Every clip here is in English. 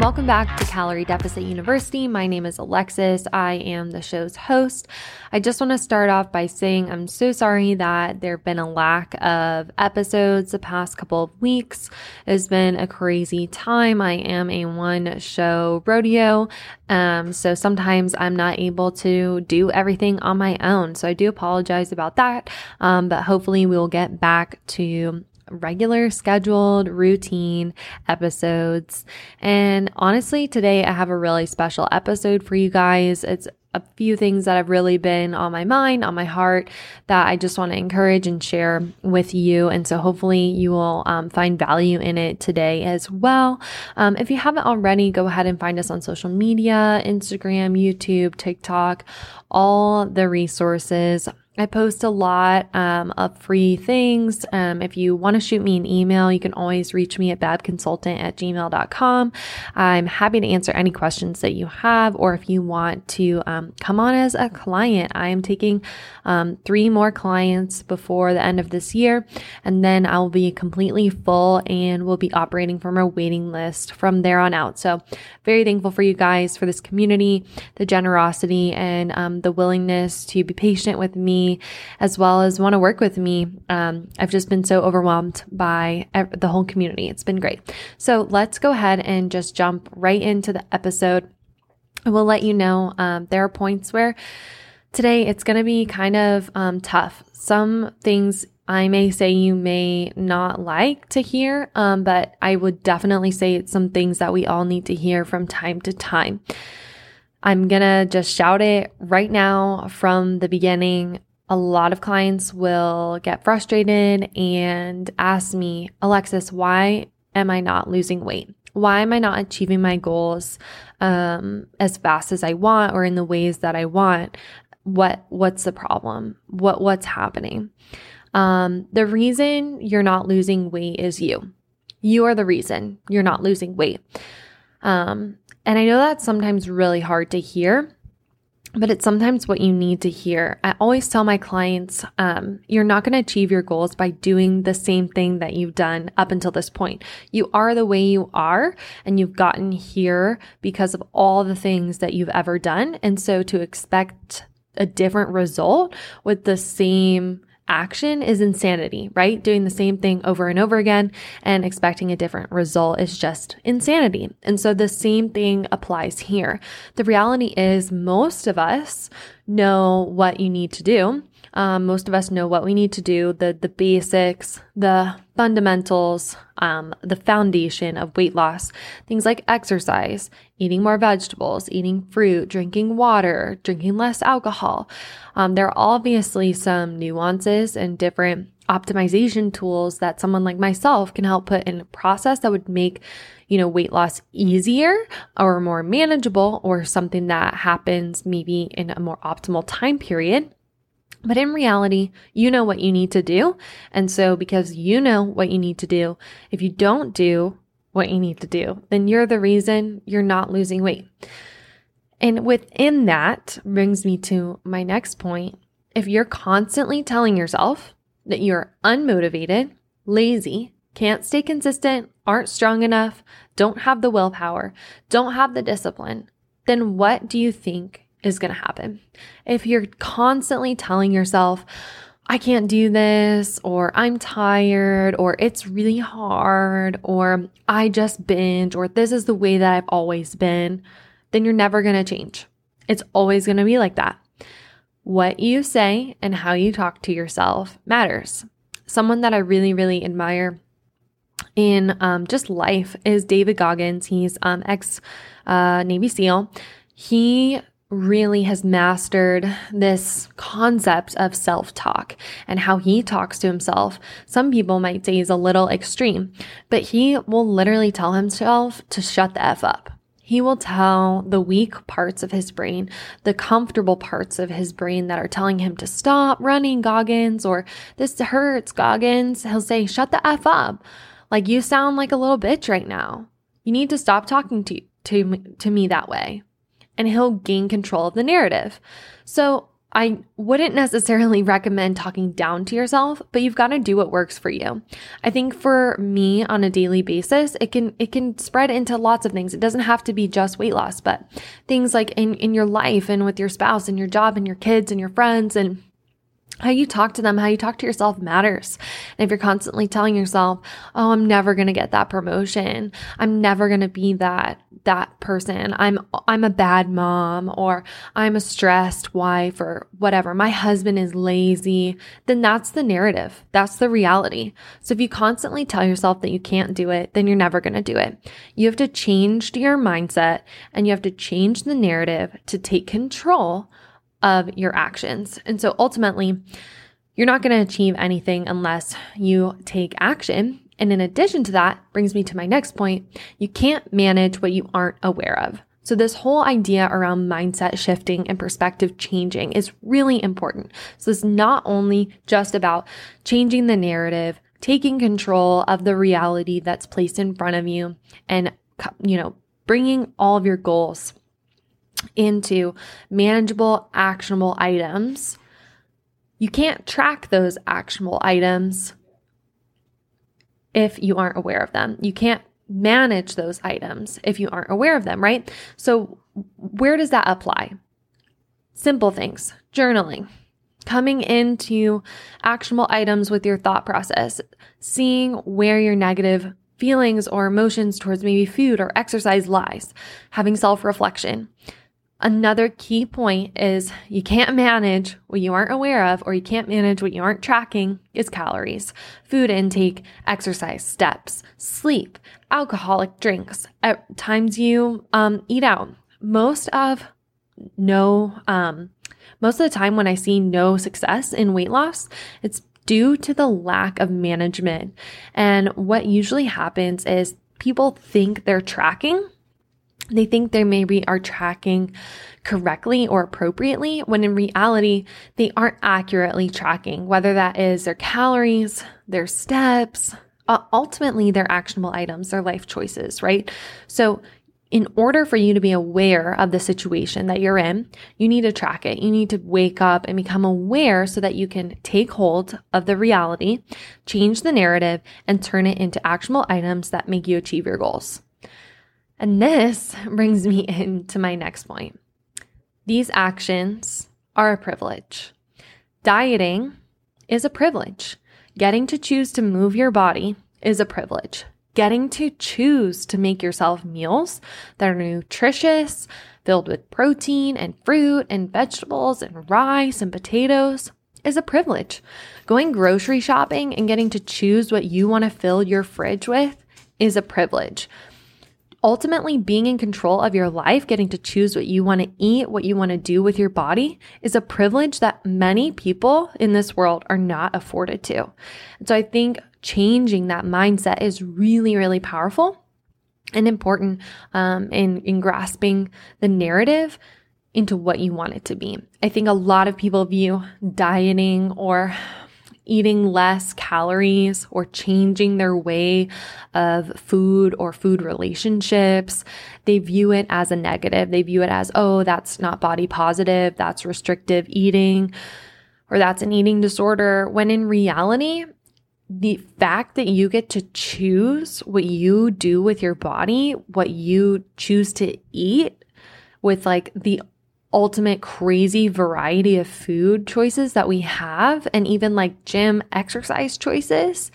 and welcome back to Calorie Deficit University. My name is Alexis. I am the show's host. I just want to start off by saying I'm so sorry that there have been a lack of episodes the past couple of weeks. It's been a crazy time. I am a one show rodeo, um, so sometimes I'm not able to do everything on my own. So I do apologize about that, um, but hopefully we will get back to regular scheduled routine episodes. And honestly, today I have a really special episode for you guys. It's a few things that have really been on my mind, on my heart, that I just want to encourage and share with you. And so hopefully you will um, find value in it today as well. Um, if you haven't already, go ahead and find us on social media Instagram, YouTube, TikTok, all the resources I post a lot um, of free things. Um, if you want to shoot me an email, you can always reach me at babconsultant at gmail.com. I'm happy to answer any questions that you have, or if you want to um, come on as a client, I am taking um, three more clients before the end of this year, and then I will be completely full and will be operating from a waiting list from there on out. So, very thankful for you guys, for this community, the generosity, and um, the willingness to be patient with me as well as want to work with me. Um, I've just been so overwhelmed by the whole community. It's been great. So let's go ahead and just jump right into the episode. I will let you know um, there are points where today it's going to be kind of um, tough. Some things I may say you may not like to hear, um, but I would definitely say it's some things that we all need to hear from time to time. I'm gonna just shout it right now from the beginning a lot of clients will get frustrated and ask me, Alexis, why am I not losing weight? Why am I not achieving my goals um, as fast as I want or in the ways that I want? What what's the problem? What what's happening? Um, the reason you're not losing weight is you. You are the reason you're not losing weight. Um, and I know that's sometimes really hard to hear but it's sometimes what you need to hear. I always tell my clients, um, you're not going to achieve your goals by doing the same thing that you've done up until this point. You are the way you are, and you've gotten here because of all the things that you've ever done. And so to expect a different result with the same action is insanity, right? Doing the same thing over and over again and expecting a different result is just insanity. And so the same thing applies here. The reality is, most of us know what you need to do. Um, most of us know what we need to do, the the basics, the fundamentals, um, the foundation of weight loss. Things like exercise, eating more vegetables, eating fruit, drinking water, drinking less alcohol. Um, there are obviously some nuances and different optimization tools that someone like myself can help put in a process that would make you know weight loss easier or more manageable or something that happens maybe in a more optimal time period but in reality, you know what you need to do. And so, because you know what you need to do, if you don't do what you need to do, then you're the reason you're not losing weight. And within that brings me to my next point. If you're constantly telling yourself that you're unmotivated, lazy, can't stay consistent, aren't strong enough, don't have the willpower, don't have the discipline, then what do you think is going to happen. If you're constantly telling yourself, I can't do this, or I'm tired, or it's really hard, or I just binge, or this is the way that I've always been, then you're never going to change. It's always going to be like that. What you say and how you talk to yourself matters. Someone that I really, really admire in um, just life is David Goggins. He's um, ex uh, Navy SEAL. He really has mastered this concept of self talk and how he talks to himself. Some people might say he's a little extreme, but he will literally tell himself to shut the F up. He will tell the weak parts of his brain, the comfortable parts of his brain that are telling him to stop running, Goggins, or this hurts, Goggins. He'll say, shut the F up. Like you sound like a little bitch right now. You need to stop talking to, to, to me that way and he'll gain control of the narrative. So I wouldn't necessarily recommend talking down to yourself, but you've got to do what works for you. I think for me on a daily basis, it can it can spread into lots of things. It doesn't have to be just weight loss, but things like in in your life and with your spouse and your job and your kids and your friends and how you talk to them, how you talk to yourself matters. And if you're constantly telling yourself, "Oh, I'm never going to get that promotion. I'm never going to be that that person. I'm I'm a bad mom or I'm a stressed wife or whatever. My husband is lazy." Then that's the narrative. That's the reality. So if you constantly tell yourself that you can't do it, then you're never going to do it. You have to change your mindset and you have to change the narrative to take control of your actions. And so ultimately, you're not going to achieve anything unless you take action. And in addition to that, brings me to my next point you can't manage what you aren't aware of. So, this whole idea around mindset shifting and perspective changing is really important. So, it's not only just about changing the narrative, taking control of the reality that's placed in front of you, and, you know, bringing all of your goals into manageable, actionable items, you can't track those actionable items if you aren't aware of them. You can't manage those items if you aren't aware of them, right? So, where does that apply? Simple things, journaling, coming into actionable items with your thought process, seeing where your negative feelings or emotions towards maybe food or exercise lies, having self reflection. Another key point is you can't manage what you aren't aware of or you can't manage what you aren't tracking is calories, food intake, exercise, steps, sleep, alcoholic drinks, at times you um, eat out. Most of no, um, most of the time when I see no success in weight loss, it's due to the lack of management. And what usually happens is people think they're tracking they think they maybe are tracking correctly or appropriately when in reality they aren't accurately tracking, whether that is their calories, their steps, uh, ultimately their actionable items, their life choices, right? So in order for you to be aware of the situation that you're in, you need to track it. You need to wake up and become aware so that you can take hold of the reality, change the narrative, and turn it into actionable items that make you achieve your goals. And this brings me into my next point. These actions are a privilege. Dieting is a privilege. Getting to choose to move your body is a privilege. Getting to choose to make yourself meals that are nutritious, filled with protein and fruit and vegetables and rice and potatoes is a privilege. Going grocery shopping and getting to choose what you want to fill your fridge with is a privilege ultimately being in control of your life, getting to choose what you want to eat, what you want to do with your body is a privilege that many people in this world are not afforded to. And so I think changing that mindset is really, really powerful and important um, in, in grasping the narrative into what you want it to be. I think a lot of people view dieting or eating less calories or changing their way of food or food relationships, they view it as a negative. They view it as, oh, that's not body positive, that's restrictive eating, or that's an eating disorder. When in reality, the fact that you get to choose what you do with your body, what you choose to eat with like the ultimate crazy variety of food choices that we have, and even like gym exercise choices,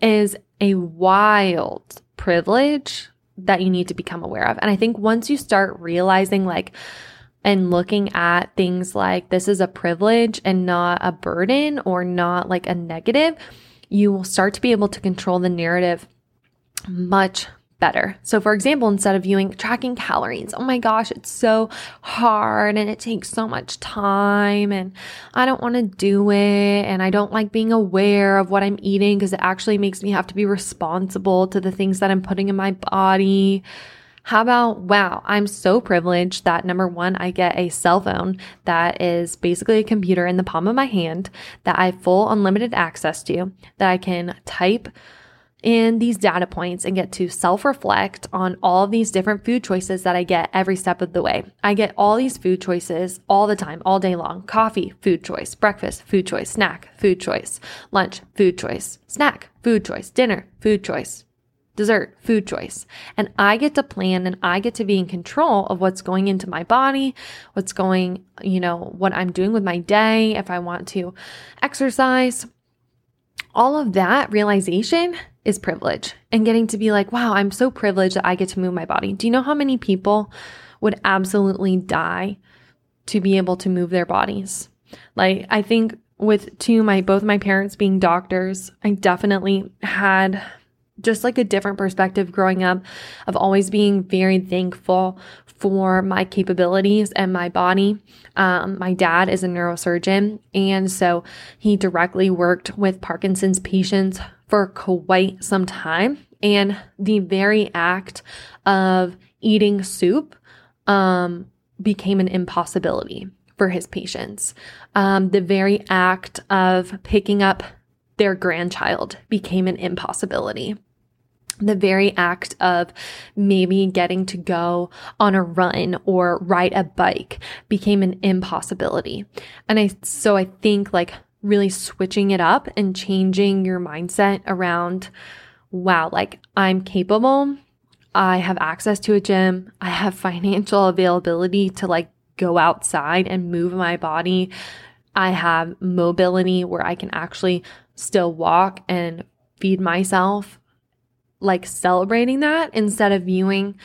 is a wild privilege that you need to become aware of. And I think once you start realizing, like, and looking at things like this is a privilege and not a burden or not like a negative, you will start to be able to control the narrative much better. So, for example, instead of viewing tracking calories, oh my gosh, it's so hard and it takes so much time and I don't want to do it and I don't like being aware of what I'm eating because it actually makes me have to be responsible to the things that I'm putting in my body. How about, wow, I'm so privileged that number one, I get a cell phone that is basically a computer in the palm of my hand that I have full unlimited access to, that I can type in these data points and get to self reflect on all of these different food choices that I get every step of the way. I get all these food choices all the time, all day long. Coffee, food choice, breakfast, food choice, snack, food choice, lunch, food choice, snack, food choice, dinner, food choice, dessert, food choice. And I get to plan and I get to be in control of what's going into my body, what's going, you know, what I'm doing with my day, if I want to exercise. All of that realization is privilege and getting to be like, wow, I'm so privileged that I get to move my body. Do you know how many people would absolutely die to be able to move their bodies? Like, I think with two, my, both my parents being doctors, I definitely had just like a different perspective growing up of always being very thankful for my capabilities and my body. Um, my dad is a neurosurgeon, and so he directly worked with Parkinson's patients for quite some time. And the very act of eating soup um, became an impossibility for his patients. Um, the very act of picking up their grandchild became an impossibility the very act of maybe getting to go on a run or ride a bike became an impossibility. And I, so I think like really switching it up and changing your mindset around, wow, like I'm capable. I have access to a gym. I have financial availability to like go outside and move my body. I have mobility where I can actually still walk and feed myself, like celebrating that instead of viewing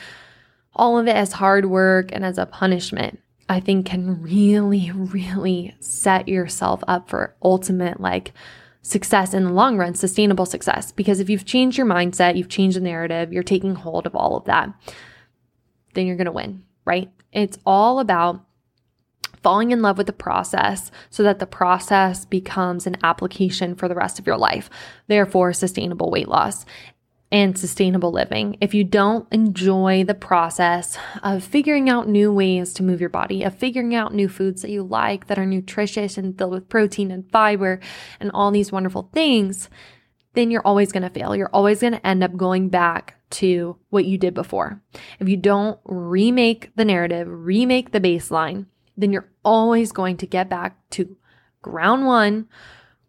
all of it as hard work and as a punishment. I think can really, really set yourself up for ultimate like success in the long run, sustainable success. Because if you've changed your mindset, you've changed the narrative, you're taking hold of all of that, then you're going to win, right? It's all about falling in love with the process so that the process becomes an application for the rest of your life. Therefore, sustainable weight loss and sustainable living. If you don't enjoy the process of figuring out new ways to move your body, of figuring out new foods that you like that are nutritious and filled with protein and fiber and all these wonderful things, then you're always going to fail. You're always going to end up going back to what you did before. If you don't remake the narrative, remake the baseline, then you're always going to get back to ground one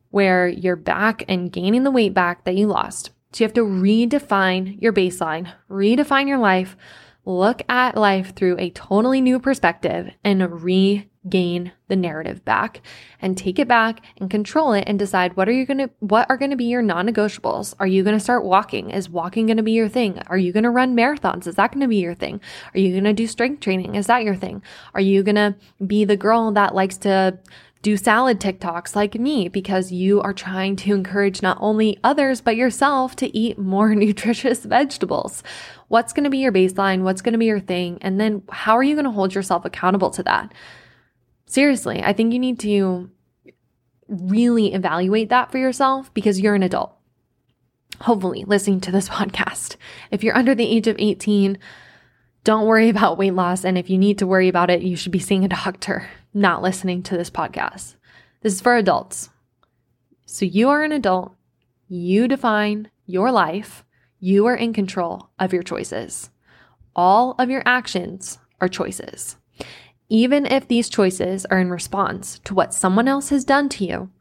where you're back and gaining the weight back that you lost. So you have to redefine your baseline, redefine your life, look at life through a totally new perspective and regain the narrative back and take it back and control it and decide what are you going to what are going to be your non-negotiables? Are you going to start walking? Is walking going to be your thing? Are you going to run marathons? Is that going to be your thing? Are you going to do strength training? Is that your thing? Are you going to be the girl that likes to do salad TikToks like me because you are trying to encourage not only others, but yourself to eat more nutritious vegetables. What's going to be your baseline? What's going to be your thing? And then how are you going to hold yourself accountable to that? Seriously, I think you need to really evaluate that for yourself because you're an adult. Hopefully, listening to this podcast. If you're under the age of 18, don't worry about weight loss. And if you need to worry about it, you should be seeing a doctor not listening to this podcast. This is for adults. So you are an adult. You define your life. You are in control of your choices. All of your actions are choices. Even if these choices are in response to what someone else has done to you,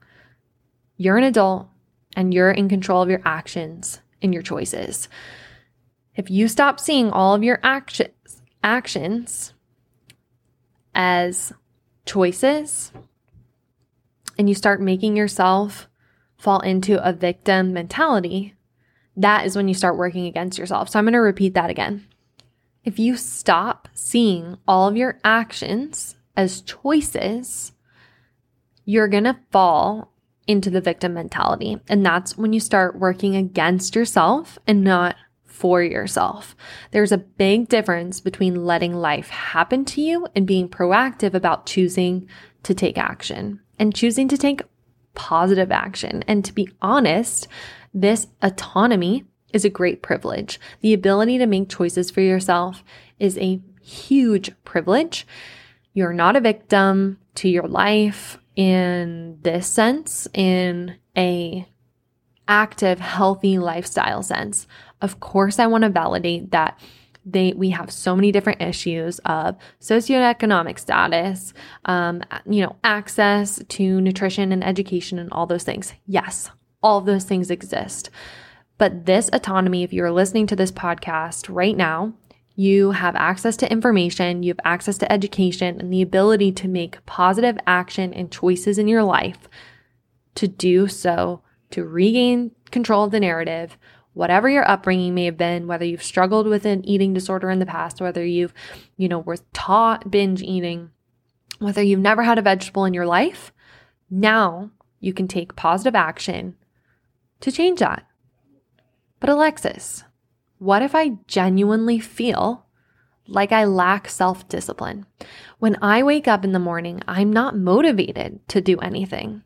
you're an adult and you're in control of your actions and your choices. If you stop seeing all of your actions actions as choices and you start making yourself fall into a victim mentality, that is when you start working against yourself. So I'm going to repeat that again. If you stop seeing all of your actions as choices, you're going to fall into the victim mentality. And that's when you start working against yourself and not for yourself. There's a big difference between letting life happen to you and being proactive about choosing to take action and choosing to take positive action. And to be honest, this autonomy is a great privilege. The ability to make choices for yourself is a huge privilege. You're not a victim to your life in this sense, in a active, healthy lifestyle sense. Of course, I want to validate that they we have so many different issues of socioeconomic status, um, you know, access to nutrition and education and all those things. Yes, all those things exist. But this autonomy, if you're listening to this podcast right now, you have access to information, you have access to education, and the ability to make positive action and choices in your life to do so to regain control of the narrative, whatever your upbringing may have been, whether you've struggled with an eating disorder in the past, whether you've, you know, were taught binge eating, whether you've never had a vegetable in your life, now you can take positive action to change that. But Alexis, what if I genuinely feel like I lack self discipline? When I wake up in the morning, I'm not motivated to do anything.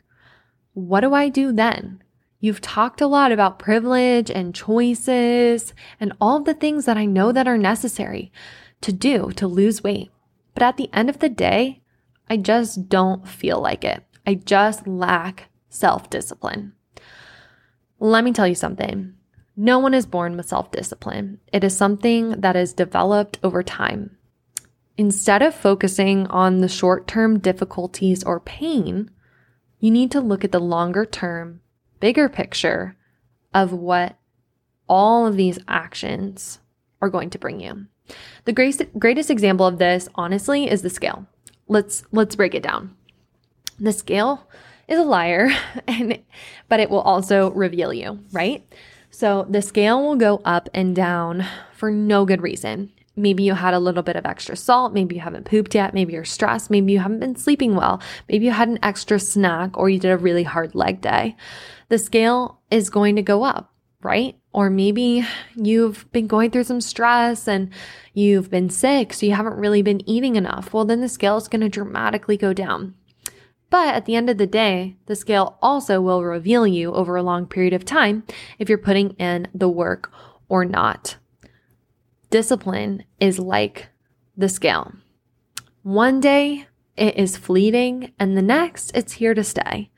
What do I do then? You've talked a lot about privilege and choices and all the things that I know that are necessary to do to lose weight. But at the end of the day, I just don't feel like it. I just lack self discipline. Let me tell you something. No one is born with self discipline. It is something that is developed over time. Instead of focusing on the short term difficulties or pain, you need to look at the longer term, bigger picture of what all of these actions are going to bring you. The greatest, greatest example of this, honestly, is the scale. Let's let's break it down. The scale is a liar, and but it will also reveal you, right? So the scale will go up and down for no good reason. Maybe you had a little bit of extra salt. Maybe you haven't pooped yet. Maybe you're stressed. Maybe you haven't been sleeping well. Maybe you had an extra snack or you did a really hard leg day. The scale is going to go up, right? Or maybe you've been going through some stress and you've been sick, so you haven't really been eating enough. Well, then the scale is going to dramatically go down. But at the end of the day, the scale also will reveal you over a long period of time if you're putting in the work or not. Discipline is like the scale. One day it is fleeting, and the next it's here to stay.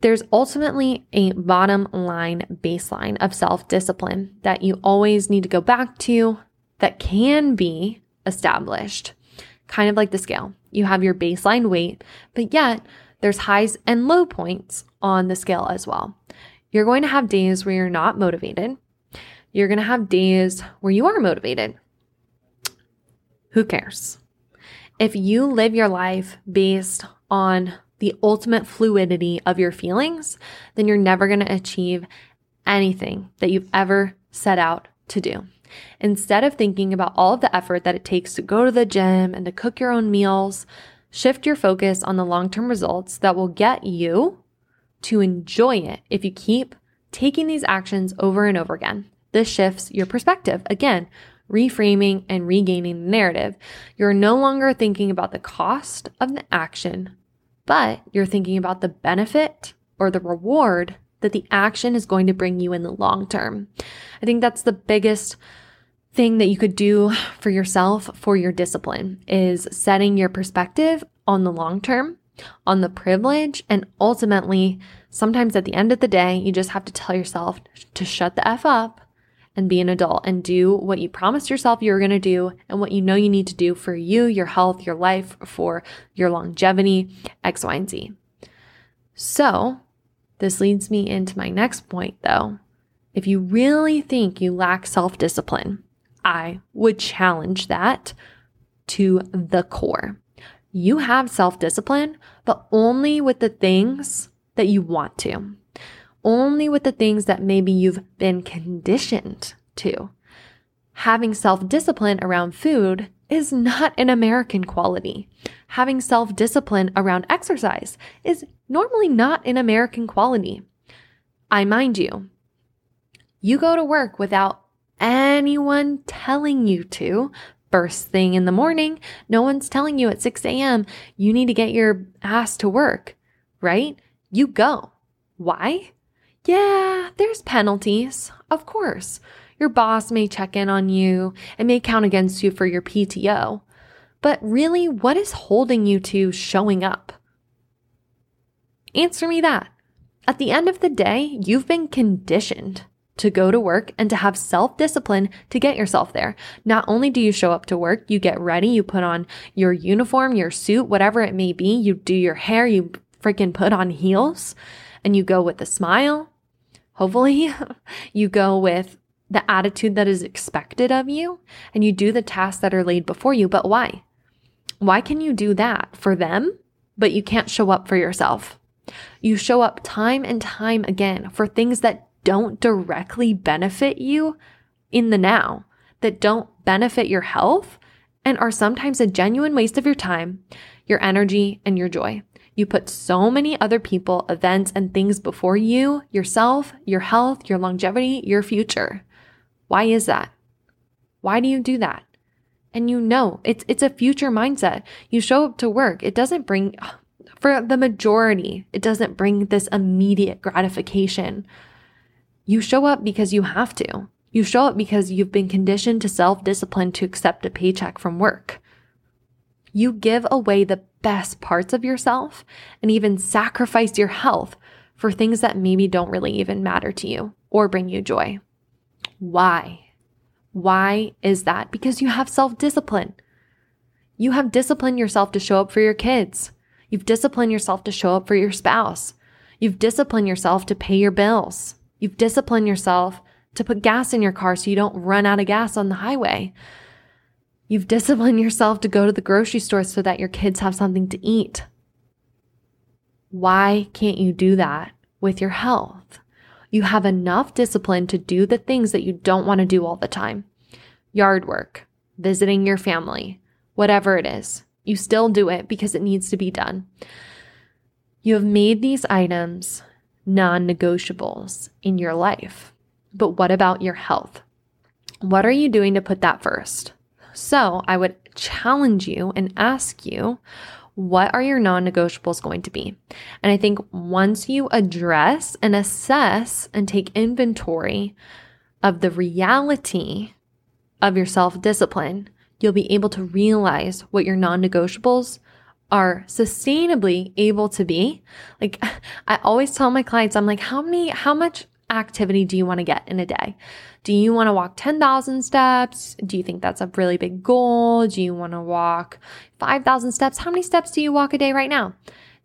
There's ultimately a bottom line baseline of self discipline that you always need to go back to that can be established, kind of like the scale. You have your baseline weight, but yet there's highs and low points on the scale as well. You're going to have days where you're not motivated. You're going to have days where you are motivated. Who cares? If you live your life based on the ultimate fluidity of your feelings, then you're never going to achieve anything that you've ever set out to do. Instead of thinking about all of the effort that it takes to go to the gym and to cook your own meals, shift your focus on the long term results that will get you to enjoy it if you keep taking these actions over and over again. This shifts your perspective. Again, reframing and regaining the narrative. You're no longer thinking about the cost of the action, but you're thinking about the benefit or the reward that the action is going to bring you in the long term. I think that's the biggest thing that you could do for yourself for your discipline is setting your perspective on the long term, on the privilege, and ultimately, sometimes at the end of the day, you just have to tell yourself to shut the F up and be an adult and do what you promised yourself you were going to do and what you know you need to do for you, your health, your life, for your longevity, X, Y, and Z. So, this leads me into my next point though. If you really think you lack self discipline, I would challenge that to the core. You have self discipline, but only with the things that you want to, only with the things that maybe you've been conditioned to. Having self discipline around food is not an American quality. Having self discipline around exercise is normally not an American quality. I mind you, you go to work without anyone telling you to. First thing in the morning, no one's telling you at 6 a.m. you need to get your ass to work, right? You go. Why? Yeah, there's penalties, of course. Your boss may check in on you and may count against you for your PTO. But really, what is holding you to showing up? Answer me that. At the end of the day, you've been conditioned to go to work and to have self discipline to get yourself there. Not only do you show up to work, you get ready, you put on your uniform, your suit, whatever it may be, you do your hair, you freaking put on heels, and you go with a smile. Hopefully, you go with the attitude that is expected of you and you do the tasks that are laid before you. But why? Why can you do that for them, but you can't show up for yourself? You show up time and time again for things that don't directly benefit you in the now, that don't benefit your health, and are sometimes a genuine waste of your time, your energy, and your joy. You put so many other people, events, and things before you, yourself, your health, your longevity, your future. Why is that? Why do you do that? And you know, it's it's a future mindset. You show up to work. It doesn't bring for the majority, it doesn't bring this immediate gratification you show up because you have to. You show up because you've been conditioned to self discipline to accept a paycheck from work. You give away the best parts of yourself and even sacrifice your health for things that maybe don't really even matter to you or bring you joy. Why? Why is that? Because you have self discipline. You have disciplined yourself to show up for your kids. You've disciplined yourself to show up for your spouse. You've disciplined yourself to pay your bills. You've disciplined yourself to put gas in your car so you don't run out of gas on the highway. You've disciplined yourself to go to the grocery store so that your kids have something to eat. Why can't you do that with your health? You have enough discipline to do the things that you don't want to do all the time yard work, visiting your family, whatever it is. You still do it because it needs to be done. You have made these items non negotiables in your life. But what about your health? What are you doing to put that first? So I would challenge you and ask you, what are your non negotiables going to be? And I think once you address and assess and take inventory of the reality of your self discipline, you'll be able to realize what your non negotiables are sustainably able to be. Like I always tell my clients, I'm like, how many, how much activity do you want to get in a day? Do you want to walk 10,000 steps? Do you think that's a really big goal? Do you want to walk 5,000 steps? How many steps do you walk a day right now?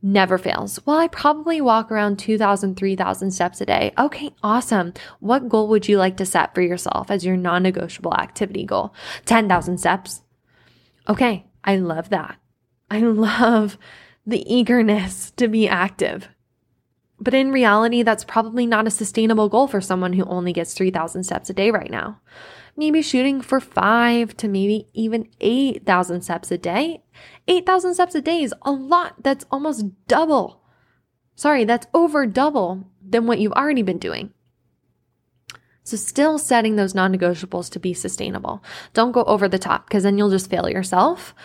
Never fails. Well, I probably walk around 2,000, 3,000 steps a day. Okay, awesome. What goal would you like to set for yourself as your non negotiable activity goal? 10,000 steps. Okay, I love that. I love the eagerness to be active. But in reality, that's probably not a sustainable goal for someone who only gets 3,000 steps a day right now. Maybe shooting for five to maybe even 8,000 steps a day. 8,000 steps a day is a lot. That's almost double. Sorry, that's over double than what you've already been doing. So, still setting those non negotiables to be sustainable. Don't go over the top because then you'll just fail yourself.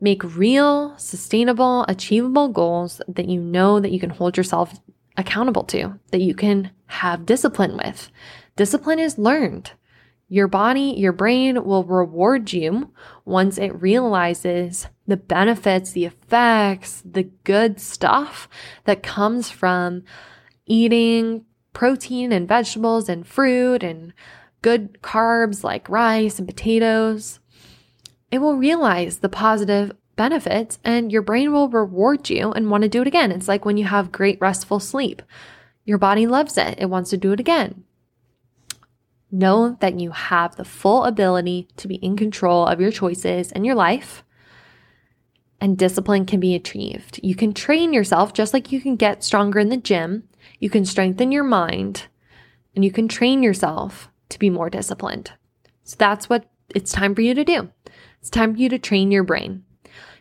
Make real, sustainable, achievable goals that you know that you can hold yourself accountable to, that you can have discipline with. Discipline is learned. Your body, your brain will reward you once it realizes the benefits, the effects, the good stuff that comes from eating protein and vegetables and fruit and good carbs like rice and potatoes it will realize the positive benefits and your brain will reward you and want to do it again. It's like when you have great restful sleep. Your body loves it. It wants to do it again. Know that you have the full ability to be in control of your choices and your life. And discipline can be achieved. You can train yourself just like you can get stronger in the gym. You can strengthen your mind and you can train yourself to be more disciplined. So that's what it's time for you to do. It's time for you to train your brain.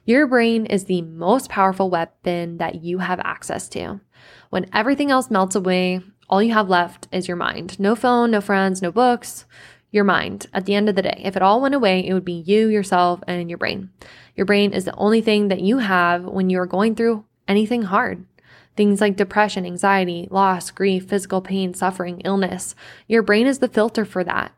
Your brain is the most powerful weapon that you have access to. When everything else melts away, all you have left is your mind. No phone, no friends, no books, your mind. At the end of the day, if it all went away, it would be you, yourself, and your brain. Your brain is the only thing that you have when you're going through anything hard. Things like depression, anxiety, loss, grief, physical pain, suffering, illness. Your brain is the filter for that.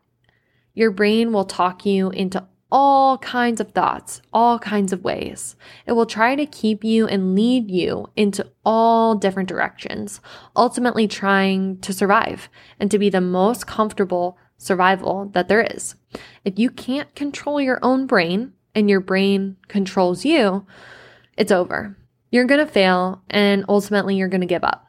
Your brain will talk you into all kinds of thoughts, all kinds of ways. It will try to keep you and lead you into all different directions, ultimately trying to survive and to be the most comfortable survival that there is. If you can't control your own brain and your brain controls you, it's over. You're going to fail and ultimately you're going to give up.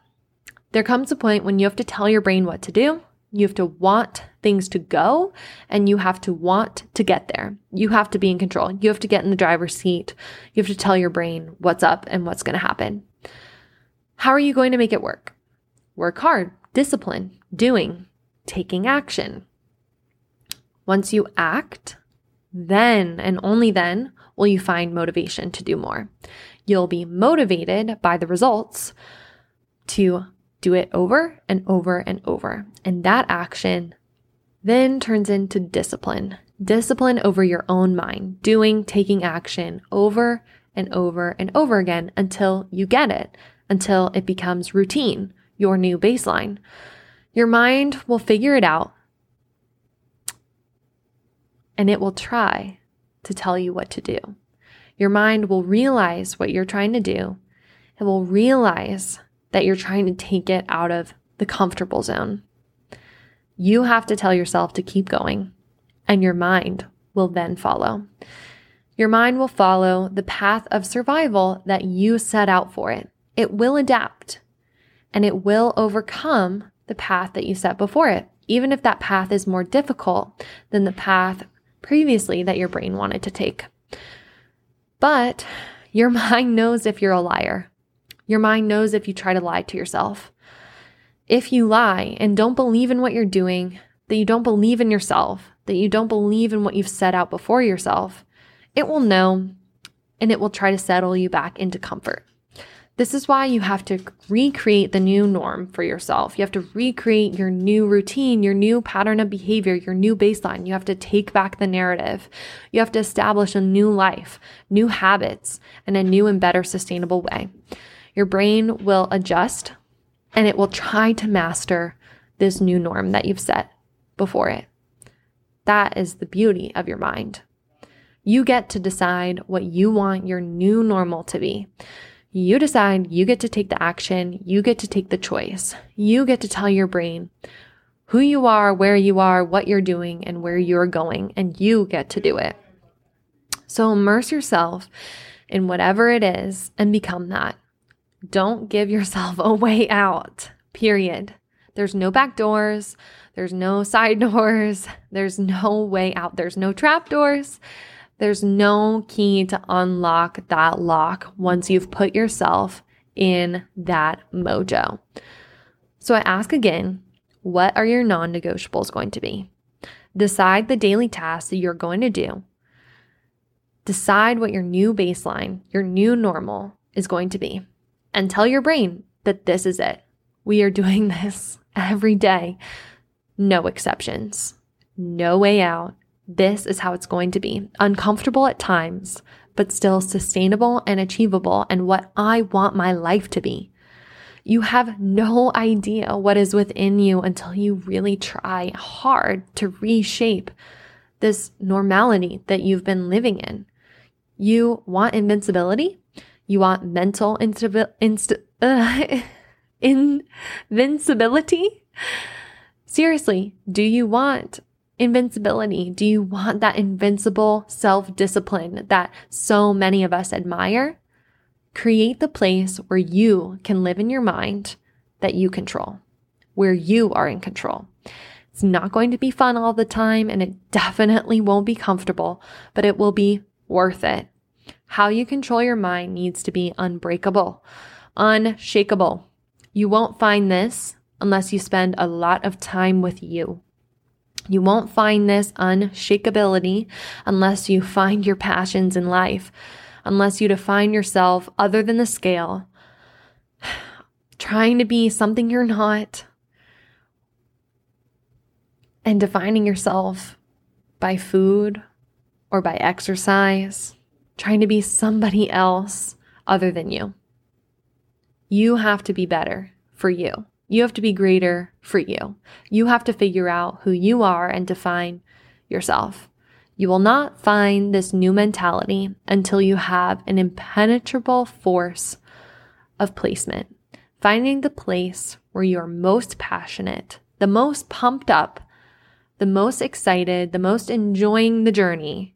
There comes a point when you have to tell your brain what to do you have to want things to go and you have to want to get there. You have to be in control. You have to get in the driver's seat. You have to tell your brain what's up and what's going to happen. How are you going to make it work? Work hard, discipline, doing, taking action. Once you act, then and only then will you find motivation to do more. You'll be motivated by the results to do it over and over and over. And that action then turns into discipline. Discipline over your own mind, doing, taking action over and over and over again until you get it, until it becomes routine, your new baseline. Your mind will figure it out and it will try to tell you what to do. Your mind will realize what you're trying to do. It will realize that you're trying to take it out of the comfortable zone. You have to tell yourself to keep going, and your mind will then follow. Your mind will follow the path of survival that you set out for it. It will adapt and it will overcome the path that you set before it, even if that path is more difficult than the path previously that your brain wanted to take. But your mind knows if you're a liar. Your mind knows if you try to lie to yourself. If you lie and don't believe in what you're doing, that you don't believe in yourself, that you don't believe in what you've set out before yourself, it will know and it will try to settle you back into comfort. This is why you have to recreate the new norm for yourself. You have to recreate your new routine, your new pattern of behavior, your new baseline. You have to take back the narrative. You have to establish a new life, new habits, and a new and better sustainable way. Your brain will adjust and it will try to master this new norm that you've set before it. That is the beauty of your mind. You get to decide what you want your new normal to be. You decide, you get to take the action, you get to take the choice. You get to tell your brain who you are, where you are, what you're doing, and where you're going, and you get to do it. So immerse yourself in whatever it is and become that. Don't give yourself a way out, period. There's no back doors, there's no side doors, there's no way out, there's no trap doors. There's no key to unlock that lock once you've put yourself in that mojo. So I ask again, what are your non negotiables going to be? Decide the daily tasks that you're going to do. Decide what your new baseline, your new normal is going to be and tell your brain that this is it. We are doing this every day. No exceptions. No way out. This is how it's going to be. Uncomfortable at times, but still sustainable and achievable and what I want my life to be. You have no idea what is within you until you really try hard to reshape this normality that you've been living in. You want invincibility? You want mental inst- uh, invincibility? Seriously, do you want invincibility? Do you want that invincible self discipline that so many of us admire? Create the place where you can live in your mind that you control, where you are in control. It's not going to be fun all the time and it definitely won't be comfortable, but it will be worth it. How you control your mind needs to be unbreakable, unshakable. You won't find this unless you spend a lot of time with you. You won't find this unshakability unless you find your passions in life, unless you define yourself other than the scale, trying to be something you're not, and defining yourself by food or by exercise trying to be somebody else other than you. You have to be better for you. You have to be greater for you. You have to figure out who you are and define yourself. You will not find this new mentality until you have an impenetrable force of placement. Finding the place where you are most passionate, the most pumped up, the most excited, the most enjoying the journey,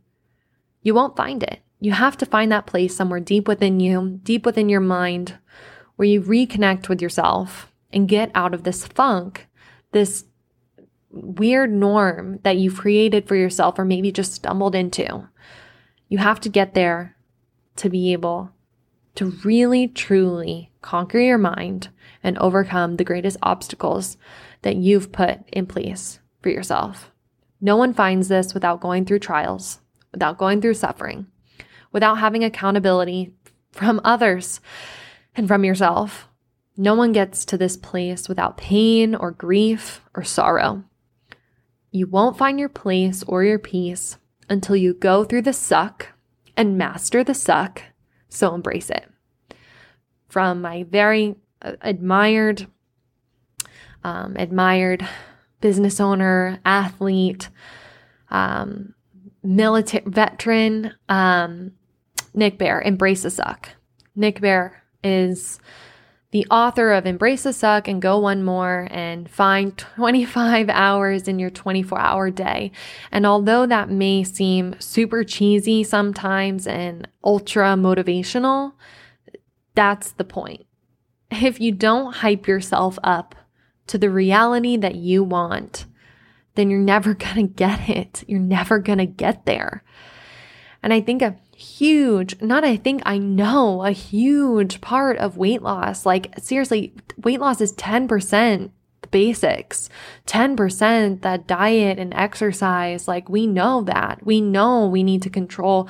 you won't find it. You have to find that place somewhere deep within you, deep within your mind, where you reconnect with yourself and get out of this funk, this weird norm that you've created for yourself or maybe just stumbled into. You have to get there to be able to really, truly conquer your mind and overcome the greatest obstacles that you've put in place for yourself. No one finds this without going through trials, without going through suffering, without having accountability from others and from yourself. No one gets to this place without pain or grief or sorrow. You won't find your place or your peace until you go through the suck and master the suck, so embrace it. From my very uh, admired, um, admired business owner, athlete, um, military veteran, um, Nick Bare, Embrace the Suck. Nick Bare is the author of Embrace the Suck and Go One More and find 25 hours in your 24 hour day. And although that may seem super cheesy sometimes and ultra motivational, that's the point. If you don't hype yourself up to the reality that you want, then you're never going to get it. You're never going to get there. And I think a huge, not I think, I know a huge part of weight loss, like seriously, weight loss is 10% the basics, 10% that diet and exercise. Like we know that. We know we need to control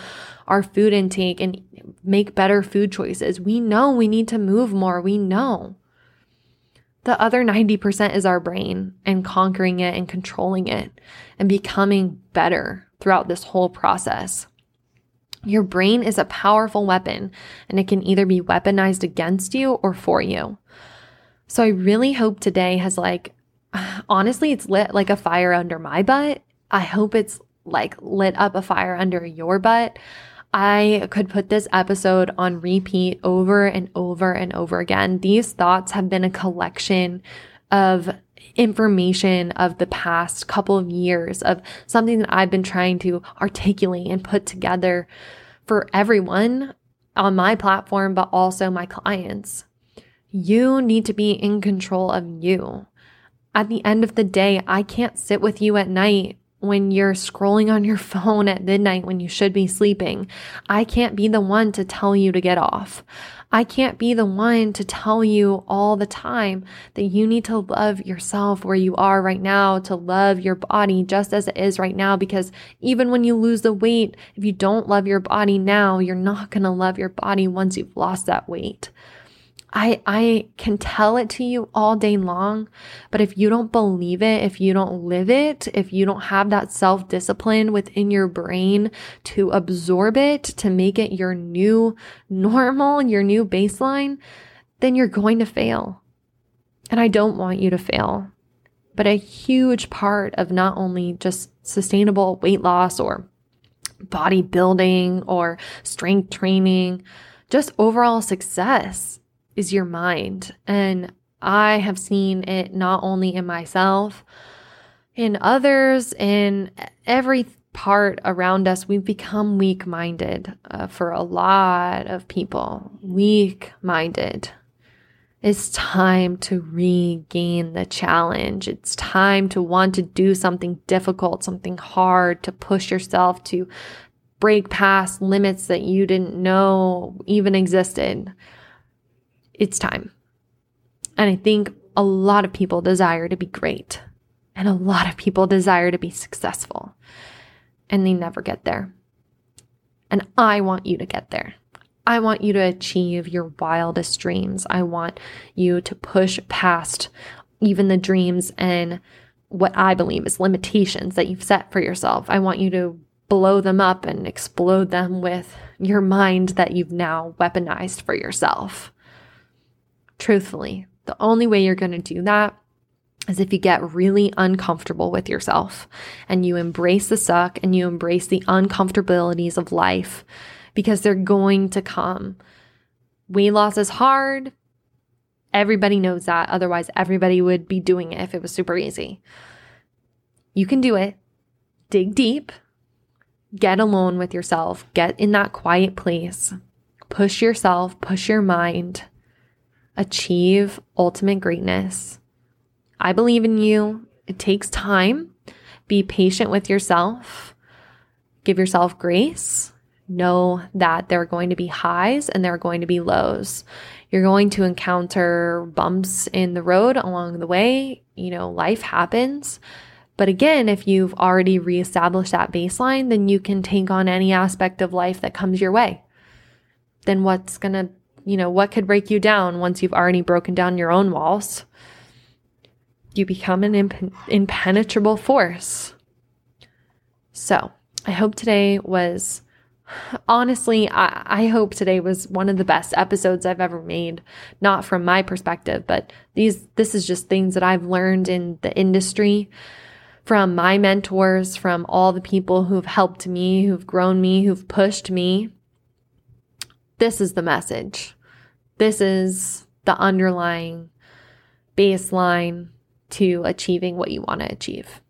our food intake and make better food choices. We know we need to move more. We know. The other 90% is our brain and conquering it and controlling it and becoming better throughout this whole process. Your brain is a powerful weapon and it can either be weaponized against you or for you. So I really hope today has like, honestly, it's lit like a fire under my butt. I hope it's like lit up a fire under your butt. I could put this episode on repeat over and over and over again. These thoughts have been a collection of information of the past couple of years of something that I've been trying to articulate and put together for everyone on my platform, but also my clients. You need to be in control of you. At the end of the day, I can't sit with you at night when you're scrolling on your phone at midnight when you should be sleeping. I can't be the one to tell you to get off. I can't be the one to tell you all the time that you need to love yourself where you are right now, to love your body just as it is right now. Because even when you lose the weight, if you don't love your body now, you're not going to love your body once you've lost that weight. I, I can tell it to you all day long, but if you don't believe it, if you don't live it, if you don't have that self discipline within your brain to absorb it, to make it your new normal, your new baseline, then you're going to fail. And I don't want you to fail. But a huge part of not only just sustainable weight loss or bodybuilding or strength training, just overall success is your mind. And I have seen it not only in myself, in others, in every part around us. We've become weak minded uh, for a lot of people. Weak minded. It's time to regain the challenge. It's time to want to do something difficult, something hard, to push yourself to break past limits that you didn't know even existed it's time. And I think a lot of people desire to be great, and a lot of people desire to be successful, and they never get there. And I want you to get there. I want you to achieve your wildest dreams. I want you to push past even the dreams and what I believe is limitations that you've set for yourself. I want you to blow them up and explode them with your mind that you've now weaponized for yourself truthfully, the only way you're going to do that is if you get really uncomfortable with yourself and you embrace the suck and you embrace the uncomfortabilities of life because they're going to come. Weight loss is hard. Everybody knows that. Otherwise, everybody would be doing it if it was super easy. You can do it. Dig deep. Get alone with yourself. Get in that quiet place. Push yourself, push your mind. Achieve ultimate greatness I believe in you. It takes time. Be patient with yourself. Give yourself grace. Know that there are going to be highs and there are going to be lows. You're going to encounter bumps in the road along the way. You know, life happens. But again, if you've already reestablished that baseline, then you can take on any aspect of life that comes your way. Then what's going to, you know, what could break you down once you've already broken down your own walls? you become an imp- impenetrable force. So, I hope today was honestly, I, I, hope today was one of the best episodes I've ever made. Not from my perspective, but these this is just things that I've learned in the industry from my mentors, from all the people who've helped me, who've grown me, who've pushed me. This is the message. This is the underlying baseline to achieving what you want to achieve.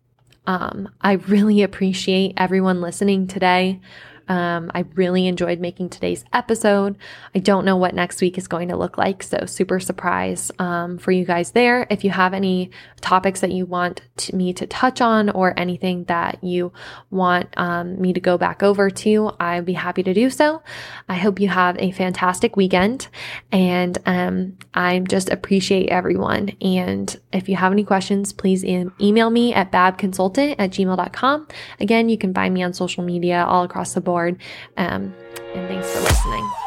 Um, I really appreciate everyone listening today. Um, I really enjoyed making today's episode. I don't know what next week is going to look like, so super surprise um, for you guys there. If you have any topics that you want to, me to touch on or anything that you want um, me to go back over to, I'd be happy to do so. I hope you have a fantastic weekend, and um, I just appreciate everyone. And if you have any questions, please email me at babconsultant at gmail.com. Again, you can find me on social media all across the board board. Um, and thanks for listening.